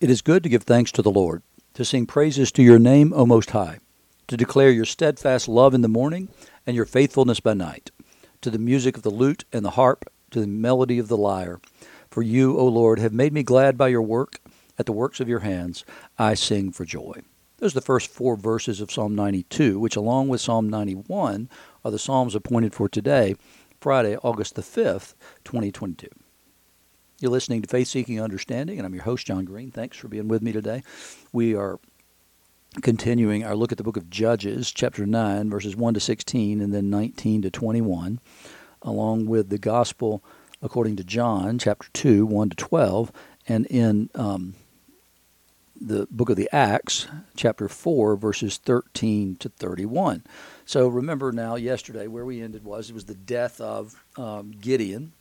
It is good to give thanks to the Lord, to sing praises to your name, O Most High, to declare your steadfast love in the morning and your faithfulness by night, to the music of the lute and the harp, to the melody of the lyre. For you, O Lord, have made me glad by your work. At the works of your hands I sing for joy. Those are the first four verses of Psalm 92, which, along with Psalm 91, are the Psalms appointed for today, Friday, August the 5th, 2022. You're listening to Faith Seeking Understanding, and I'm your host, John Green. Thanks for being with me today. We are continuing our look at the book of Judges, chapter 9, verses 1 to 16, and then 19 to 21, along with the Gospel according to John, chapter 2, 1 to 12, and in um, the book of the Acts, chapter 4, verses 13 to 31. So remember now, yesterday, where we ended was it was the death of um, Gideon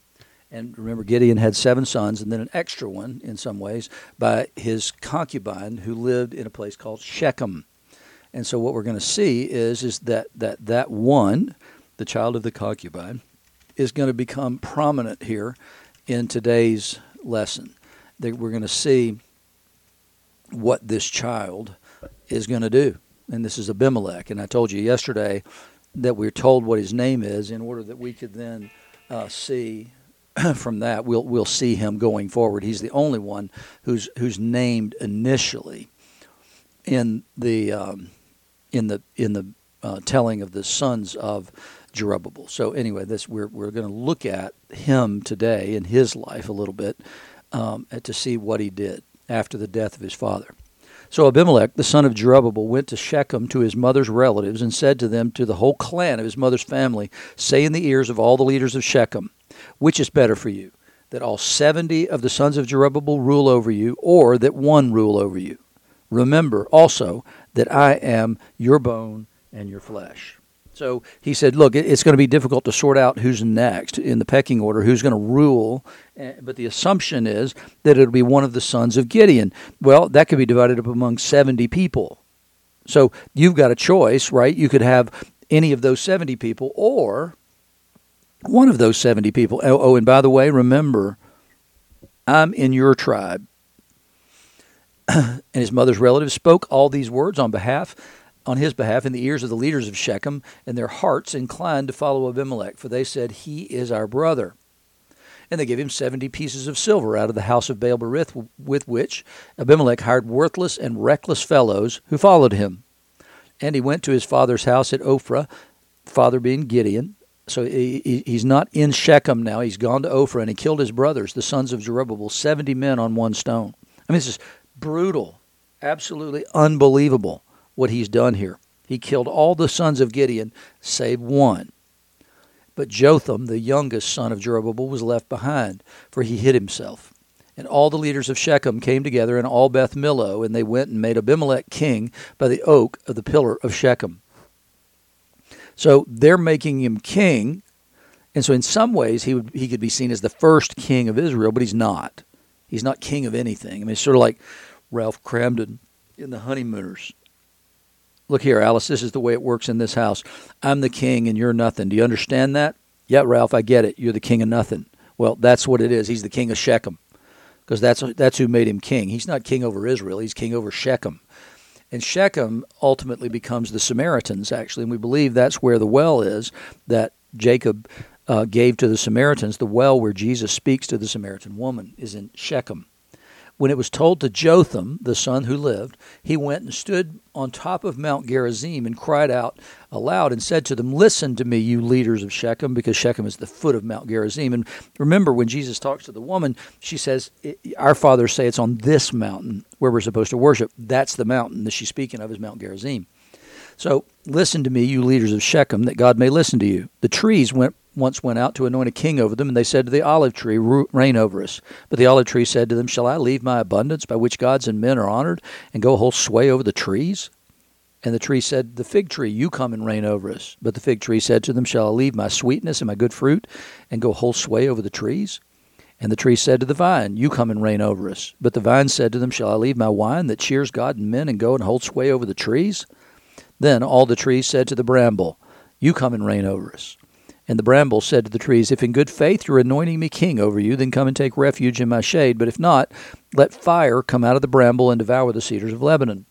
and remember, Gideon had seven sons and then an extra one, in some ways, by his concubine who lived in a place called Shechem. And so what we're going to see is, is that, that that one, the child of the concubine, is going to become prominent here in today's lesson. That we're going to see what this child is going to do. And this is Abimelech. And I told you yesterday that we're told what his name is in order that we could then uh, see from that, we'll we'll see him going forward. He's the only one who's who's named initially in the um, in the in the uh, telling of the sons of Jerubbabel. So anyway, this we're we're going to look at him today in his life a little bit um, to see what he did after the death of his father. So Abimelech, the son of Jerubbabel, went to Shechem to his mother's relatives and said to them, to the whole clan of his mother's family, Say in the ears of all the leaders of Shechem, which is better for you, that all 70 of the sons of Jerubbabel rule over you, or that one rule over you? Remember also that I am your bone and your flesh. So he said, Look, it's going to be difficult to sort out who's next in the pecking order, who's going to rule. Eh, but the assumption is that it'll be one of the sons of Gideon. Well, that could be divided up among 70 people. So you've got a choice, right? You could have any of those 70 people, or one of those 70 people. Oh, oh, and by the way, remember, I'm in your tribe. and his mother's relatives spoke all these words on behalf on his behalf in the ears of the leaders of Shechem, and their hearts inclined to follow Abimelech, for they said, He is our brother. And they gave him seventy pieces of silver out of the house of Baal Berith, with which Abimelech hired worthless and reckless fellows who followed him. And he went to his father's house at Ophrah, father being Gideon, so he, he's not in Shechem now. He's gone to Ophrah and he killed his brothers, the sons of Jerubbabel, 70 men on one stone. I mean, this is brutal, absolutely unbelievable what he's done here. He killed all the sons of Gideon save one. But Jotham, the youngest son of Jerubbabel, was left behind, for he hid himself. And all the leaders of Shechem came together in all Beth Millo, and they went and made Abimelech king by the oak of the pillar of Shechem. So they're making him king. And so in some ways he would he could be seen as the first king of Israel, but he's not. He's not king of anything. I mean it's sort of like Ralph Kramden in the honeymooners. Look here, Alice, this is the way it works in this house. I'm the king and you're nothing. Do you understand that? Yeah, Ralph, I get it. You're the king of nothing. Well, that's what it is. He's the king of Shechem. Because that's that's who made him king. He's not king over Israel. He's king over Shechem. And Shechem ultimately becomes the Samaritans, actually. And we believe that's where the well is that Jacob uh, gave to the Samaritans. The well where Jesus speaks to the Samaritan woman is in Shechem. When it was told to Jotham, the son who lived, he went and stood on top of Mount Gerizim and cried out aloud and said to them, Listen to me, you leaders of Shechem, because Shechem is the foot of Mount Gerizim. And remember, when Jesus talks to the woman, she says, Our fathers say it's on this mountain where we're supposed to worship. That's the mountain that she's speaking of is Mount Gerizim. So listen to me, you leaders of Shechem, that God may listen to you. The trees went once went out to anoint a king over them, and they said to the olive tree, Reign over us. But the olive tree said to them, Shall I leave my abundance by which gods and men are honored, and go whole sway over the trees? And the tree said, The fig tree, you come and reign over us. But the fig tree said to them, Shall I leave my sweetness and my good fruit, and go whole sway over the trees? And the tree said to the vine, You come and reign over us. But the vine said to them, Shall I leave my wine that cheers God and men, and go and hold sway over the trees? Then all the trees said to the bramble, You come and reign over us. And the bramble said to the trees, If in good faith you're anointing me king over you, then come and take refuge in my shade. But if not, let fire come out of the bramble and devour the cedars of Lebanon.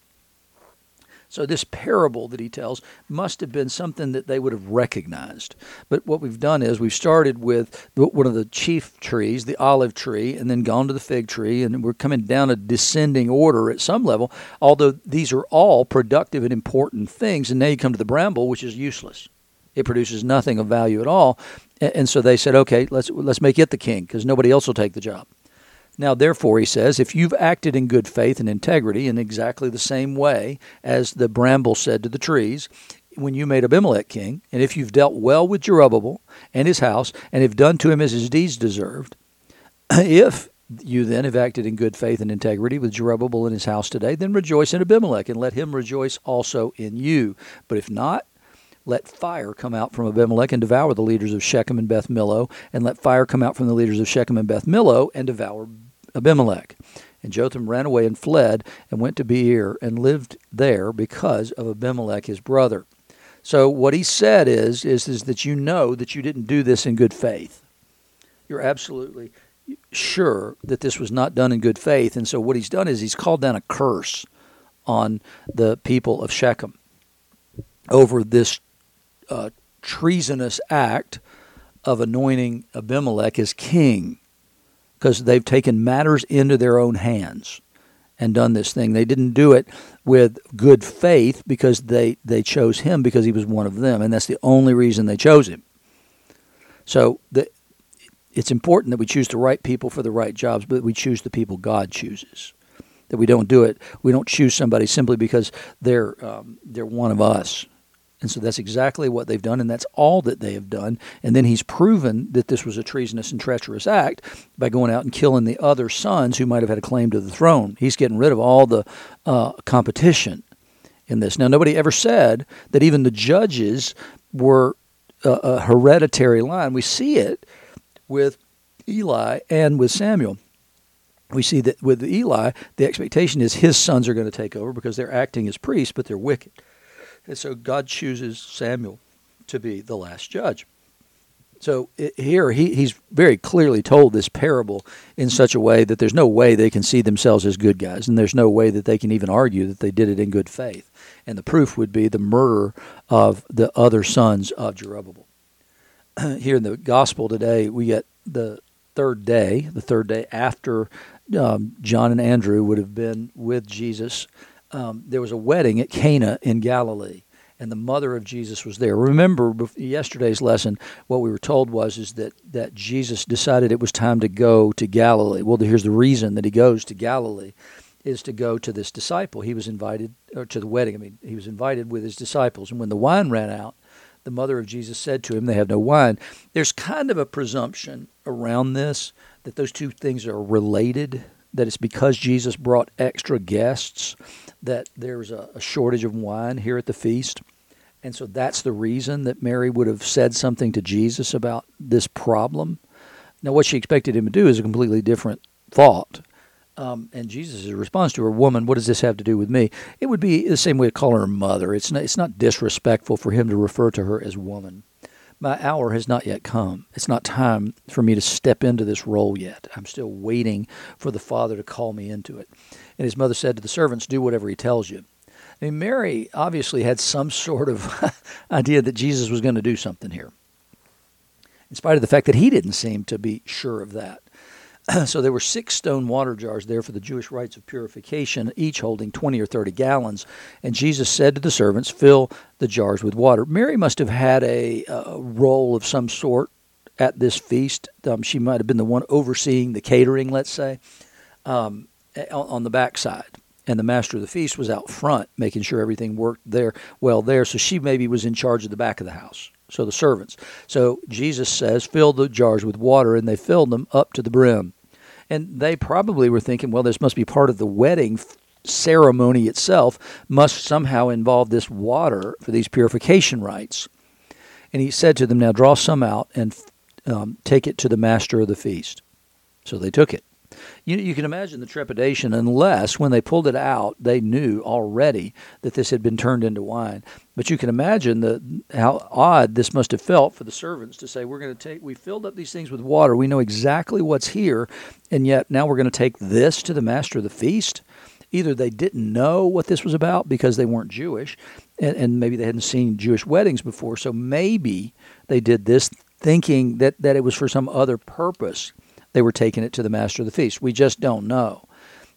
So, this parable that he tells must have been something that they would have recognized. But what we've done is we've started with one of the chief trees, the olive tree, and then gone to the fig tree, and we're coming down a descending order at some level, although these are all productive and important things. And now you come to the bramble, which is useless. It produces nothing of value at all. And so they said, okay, let's, let's make it the king because nobody else will take the job. Now, therefore, he says, if you've acted in good faith and integrity in exactly the same way as the bramble said to the trees, when you made Abimelech king, and if you've dealt well with Jerubbabel and his house, and have done to him as his deeds deserved, if you then have acted in good faith and integrity with Jerubbabel and his house today, then rejoice in Abimelech, and let him rejoice also in you. But if not, let fire come out from Abimelech and devour the leaders of Shechem and Beth Millo, and let fire come out from the leaders of Shechem and Beth Millo and devour Abimelech. And Jotham ran away and fled and went to Beer and lived there because of Abimelech his brother. So what he said is, is, is that you know that you didn't do this in good faith. You're absolutely sure that this was not done in good faith. And so what he's done is he's called down a curse on the people of Shechem over this uh, treasonous act of anointing Abimelech as king because they've taken matters into their own hands and done this thing. They didn't do it with good faith because they, they chose him because he was one of them, and that's the only reason they chose him. So the, it's important that we choose the right people for the right jobs, but we choose the people God chooses. That we don't do it. We don't choose somebody simply because they're um, they're one of us. And so that's exactly what they've done, and that's all that they have done. And then he's proven that this was a treasonous and treacherous act by going out and killing the other sons who might have had a claim to the throne. He's getting rid of all the uh, competition in this. Now, nobody ever said that even the judges were a, a hereditary line. We see it with Eli and with Samuel we see that with Eli, the expectation is his sons are going to take over because they're acting as priests, but they're wicked. And so God chooses Samuel to be the last judge. So it, here he, he's very clearly told this parable in such a way that there's no way they can see themselves as good guys, and there's no way that they can even argue that they did it in good faith. And the proof would be the murder of the other sons of Jerubbabel. here in the gospel today, we get the third day, the third day after um, John and Andrew would have been with Jesus um, there was a wedding at Cana in Galilee, and the mother of Jesus was there. Remember yesterday's lesson, what we were told was is that, that Jesus decided it was time to go to Galilee. Well, here's the reason that he goes to Galilee is to go to this disciple. He was invited or to the wedding. I mean, he was invited with his disciples, and when the wine ran out, the mother of Jesus said to him, They have no wine. There's kind of a presumption around this that those two things are related, that it's because Jesus brought extra guests that there's a, a shortage of wine here at the feast. And so that's the reason that Mary would have said something to Jesus about this problem. Now, what she expected him to do is a completely different thought. Um, and Jesus' response to her, "Woman, what does this have to do with me?" It would be the same way to call her mother. It's not, it's not disrespectful for him to refer to her as woman. My hour has not yet come. It's not time for me to step into this role yet. I'm still waiting for the Father to call me into it. And his mother said to the servants, Do whatever he tells you. I mean, Mary obviously had some sort of idea that Jesus was going to do something here, in spite of the fact that he didn't seem to be sure of that. so there were six stone water jars there for the Jewish rites of purification, each holding 20 or 30 gallons. And Jesus said to the servants, Fill the jars with water. Mary must have had a, role of some sort at this feast. Um, she might have been the one overseeing the catering, let's say. Um, on the backside and the master of the feast was out front making sure everything worked there well there so she maybe was in charge of the back of the house so the servants so jesus says fill the jars with water and they filled them up to the brim and they probably were thinking well this must be part of the wedding ceremony itself must somehow involve this water for these purification rites. And he said to them now draw some out and um, take it to the master of the feast. So they took it you, you can imagine the trepidation, unless when they pulled it out, they knew already that this had been turned into wine. But you can imagine the, how odd this must have felt for the servants to say, We're going to take, we filled up these things with water. We know exactly what's here, and yet now we're going to take this to the master of the feast. Either they didn't know what this was about because they weren't Jewish, and, and maybe they hadn't seen Jewish weddings before, so maybe they did this thinking that, that it was for some other purpose they were taking it to the master of the feast. We just don't know.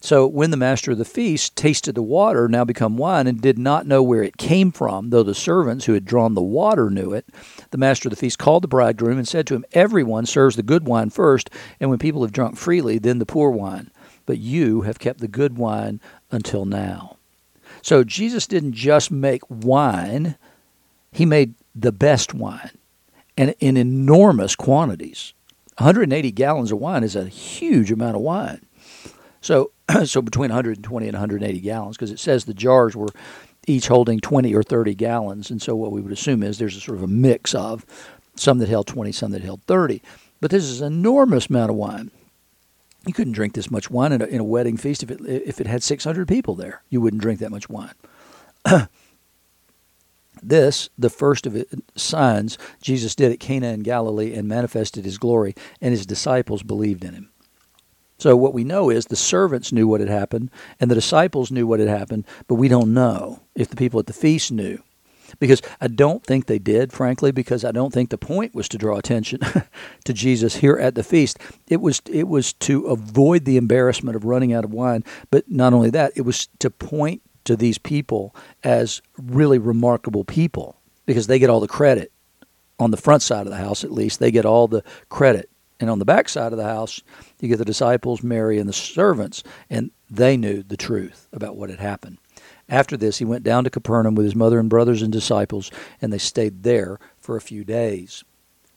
So when the master of the feast tasted the water, now become wine, and did not know where it came from, though the servants who had drawn the water knew it, the master of the feast called the bridegroom and said to him, Everyone serves the good wine first, and when people have drunk freely, then the poor wine. But you have kept the good wine until now. So Jesus didn't just make wine, he made the best wine and in enormous quantities. 180 gallons of wine is a huge amount of wine. So, so between 120 and 180 gallons, because it says the jars were each holding 20 or 30 gallons, and so what we would assume is there's a sort of a mix of some that held 20, some that held 30. But this is an enormous amount of wine. You couldn't drink this much wine in a, in a wedding feast if it if it had 600 people there. You wouldn't drink that much wine. This, the first of signs Jesus did at Cana in Galilee and manifested his glory, and his disciples believed in him. So, what we know is the servants knew what had happened, and the disciples knew what had happened, but we don't know if the people at the feast knew. Because I don't think they did, frankly, because I don't think the point was to draw attention to Jesus here at the feast. It was it was to avoid the embarrassment of running out of wine, but not only that, it was to point to these people as really remarkable people because they get all the credit on the front side of the house at least. They get all the credit. And on the back side of the house you get the disciples mary and the servants and they knew the truth about what had happened. After this he went down to capernaum with his mother and brothers and disciples and they stayed there for a few days.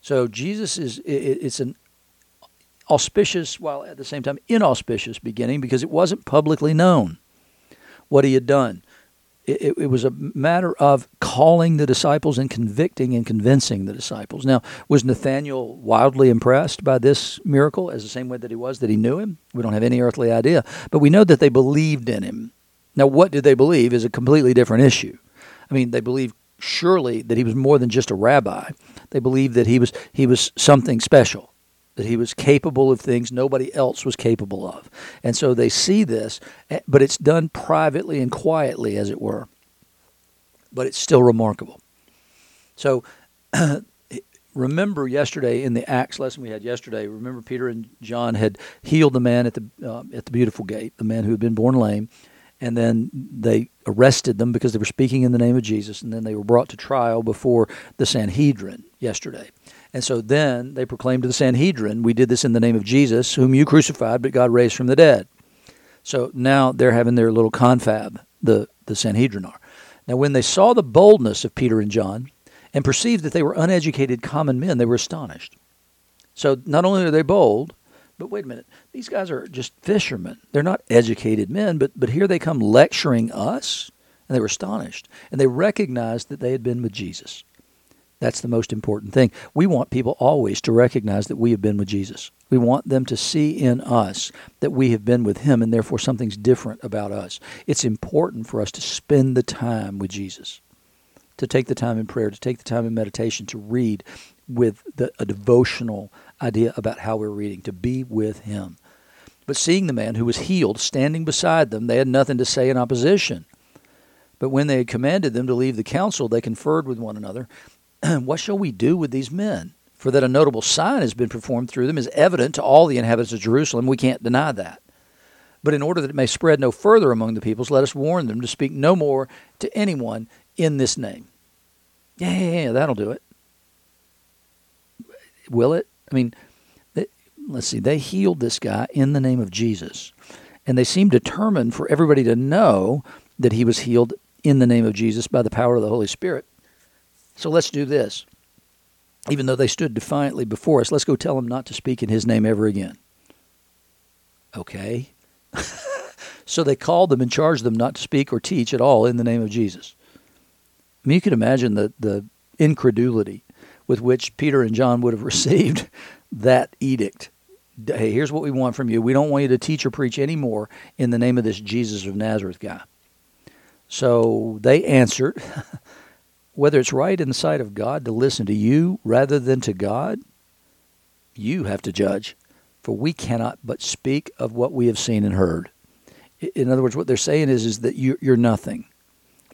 So jesus is it's an auspicious while at the same time inauspicious beginning because it wasn't publicly known what he had done. It, it, was a matter of calling the disciples and convicting and convincing the disciples. Now, was Nathaniel wildly impressed by this miracle as the same way that he was that he knew him? We don't have any earthly idea. But we know that they believed in him. Now, what did they believe is a completely different issue. I mean, they believed surely that he was more than just a rabbi. They believed that he was he was something special that he was capable of things nobody else was capable of. And so they see this, eh, but it's done privately and quietly, as it were. But it's still remarkable. So remember yesterday in the Acts lesson we had yesterday, remember Peter and John had healed the man at the, uh, at the beautiful gate, the man who had been born lame. And then they arrested them because they were speaking in the name of Jesus. And then they were brought to trial before the Sanhedrin yesterday. And so then they proclaimed to the Sanhedrin, We did this in the name of Jesus, whom you crucified, but God raised from the dead. So now they're having their little confab, the, the Sanhedrin are. Now, when they saw the boldness of Peter and John and perceived that they were uneducated common men, they were astonished. So not only are they bold, but wait a minute, these guys are just fishermen. They're not educated men, but, but here they come lecturing us, and they were astonished. And they recognized that they had been with Jesus. That's the most important thing. We want people always to recognize that we have been with Jesus. We want them to see in us that we have been with Him and therefore something's different about us. It's important for us to spend the time with Jesus, to take the time in prayer, to take the time in meditation, to read with the, a devotional idea about how we're reading, to be with Him. But seeing the man who was healed standing beside them, they had nothing to say in opposition. But when they had commanded them to leave the council, they conferred with one another what shall we do with these men? For that a notable sign has been performed through them is evident to all the inhabitants of Jerusalem. We can't deny that. But in order that it may spread no further among the peoples, let us warn them to speak no more to anyone in this name. Yeah, yeah, yeah that'll do it. Will it? I mean, let's see. They healed this guy in the name of Jesus. And they seemed determined for everybody to know that he was healed in the name of Jesus by the power of the Holy Spirit. So let's do this. Even though they stood defiantly before us, let's go tell them not to speak in his name ever again. Okay. so they called them and charged them not to speak or teach at all in the name of Jesus. I mean, you can imagine the, the incredulity with which Peter and John would have received that edict. hey, here's what we want from you. We don't want you to teach or preach anymore in the name of this Jesus of Nazareth guy. So they answered, whether it's right in the sight of God to listen to you rather than to God, you have to judge, for we cannot but speak of what we have seen and heard. In other words, what they're saying is, is that you're nothing.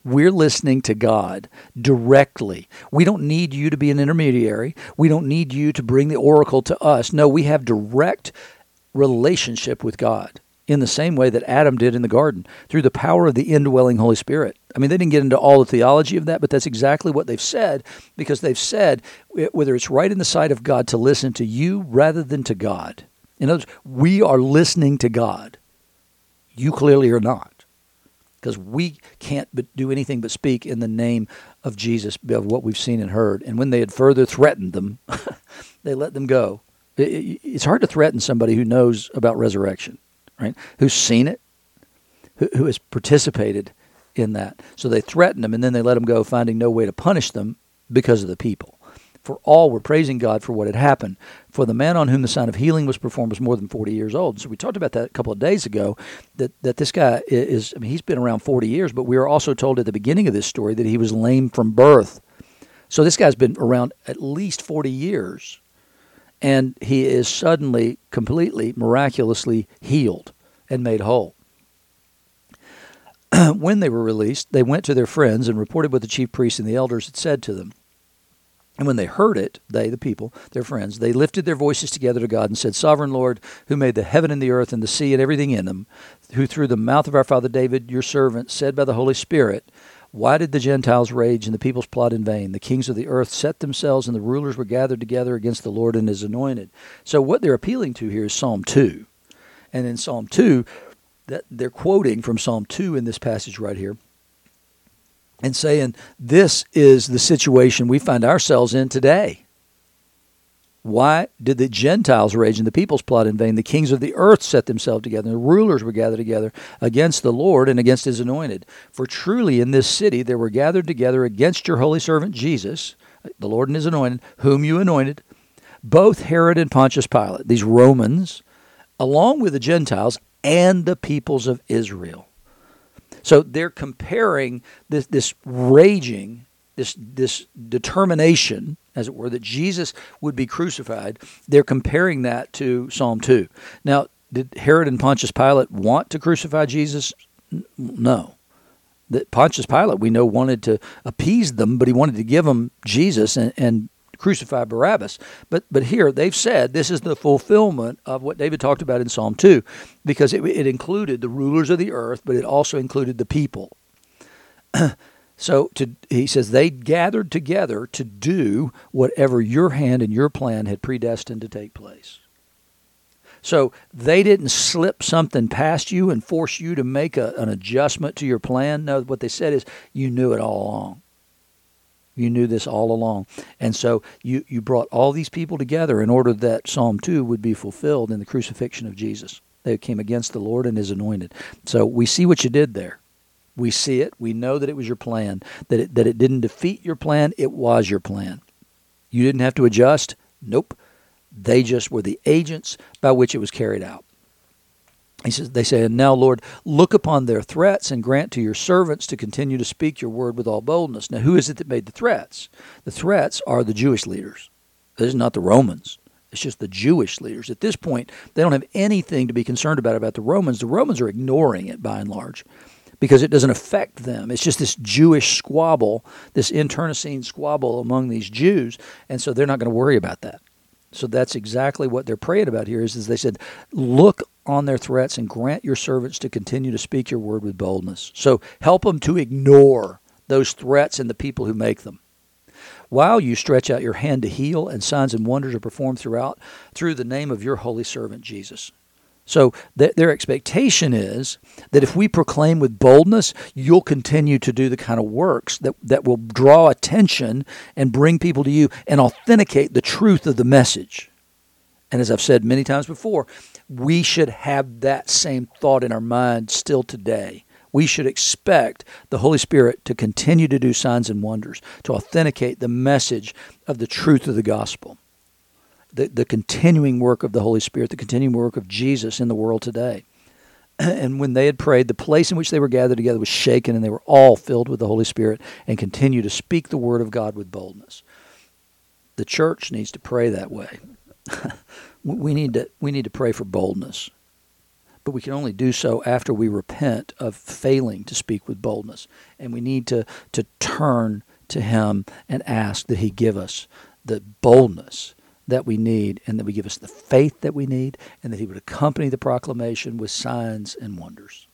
We're listening to God directly. We don't need you to be an intermediary. We don't need you to bring the oracle to us. No, we have direct relationship with God in the same way that Adam did in the garden through the power of the indwelling Holy Spirit. I mean, they didn't get into all the theology of that, but that's exactly what they've said because they've said eh, whether it's right in the sight of God to listen to you rather than to God. In other words, we are listening to God. You clearly are not because we can't do anything but speak in the name of Jesus of what we've seen and heard. And when they had further threatened them, they let them go. It's hard to threaten somebody who knows about resurrection, right? Who's seen it, who has participated in that. So they threatened them and then they let them go, finding no way to punish them because of the people. For all were praising God for what had happened. For the man on whom the sign of healing was performed was more than 40 years old. So we talked about that a couple of days ago, that, that this guy is, I mean, he's been around 40 years, but we were also told at the beginning of this story that he was lame from birth. So this guy's been around at least 40 years, and he is suddenly, completely, miraculously healed and made whole. when they were released, they went to their friends and reported what the chief priests and the elders had said to them. And when they heard it, they, the people, their friends, they lifted their voices together to God and said, Sovereign Lord, who made the heaven and the earth and the sea and everything in them, who through the mouth of our father David, your servant, said by the Holy Spirit, Why did the Gentiles rage and the peoples plot in vain? The kings of the earth set themselves and the rulers were gathered together against the Lord and his anointed. So what they're appealing to here is Psalm 2. And in Psalm 2, that they're quoting from Psalm 2 in this passage right here and saying, This is the situation we find ourselves in today. Why did the Gentiles rage and the peoples plot in vain? The kings of the earth set themselves together, and the rulers were gathered together against the Lord and against his anointed. For truly in this city there were gathered together against your holy servant Jesus, the Lord and his anointed, whom you anointed, both Herod and Pontius Pilate, these Romans, along with the Gentiles and the peoples of Israel. So they're comparing this, this raging, this, this determination, as it were, that Jesus would be crucified. They're comparing that to Psalm 2. Now, did Herod and Pontius Pilate want to crucify Jesus? No. That Pontius Pilate, we know, wanted to appease them, but he wanted to give them Jesus and, and crucify Barabbas. But but here they've said this is the fulfillment of what David talked about in Psalm 2 because it, it included the rulers of the earth, but it also included the people. so to, he says they gathered together to do whatever your hand and your plan had predestined to take place. So they didn't slip something past you and force you to make a, an adjustment to your plan. No, what they said is you knew it all along. You knew this all along. And so you, you brought all these people together in order that Psalm 2 would be fulfilled in the crucifixion of Jesus. They came against the Lord and his anointed. So we see what you did there. We see it. We know that it was your plan, that it, that it didn't defeat your plan, it was your plan. You didn't have to adjust. Nope. They just were the agents by which it was carried out. He says, they say, and now, Lord, look upon their threats and grant to your servants to continue to speak your word with all boldness. Now, who is it that made the threats? The threats are the Jewish leaders. This is not the Romans. It's just the Jewish leaders. At this point, they don't have anything to be concerned about about the Romans. The Romans are ignoring it by and large because it doesn't affect them. It's just this Jewish squabble, this internecine squabble among these Jews, and so they're not going to worry about that. So that's exactly what they're praying about here is, is they said, look on their threats and grant your servants to continue to speak your word with boldness. So help them to ignore those threats and the people who make them. While you stretch out your hand to heal and signs and wonders are performed throughout through the name of your holy servant Jesus. So th- their expectation is that if we proclaim with boldness, you'll continue to do the kind of works that, that will draw attention and bring people to you and authenticate the truth of the message. And as I've said many times before, we should have that same thought in our mind still today. We should expect the Holy Spirit to continue to do signs and wonders, to authenticate the message of the truth of the gospel. The, the continuing work of the Holy Spirit, the continuing work of Jesus in the world today. And when they had prayed, the place in which they were gathered together was shaken, and they were all filled with the Holy Spirit and continued to speak the word of God with boldness. The church needs to pray that way. we need to we need to pray for boldness but we can only do so after we repent of failing to speak with boldness. And we need to, to turn to Him and ask that He give us the boldness that we need and that we give us the faith that we need and that He would accompany the proclamation with signs and wonders.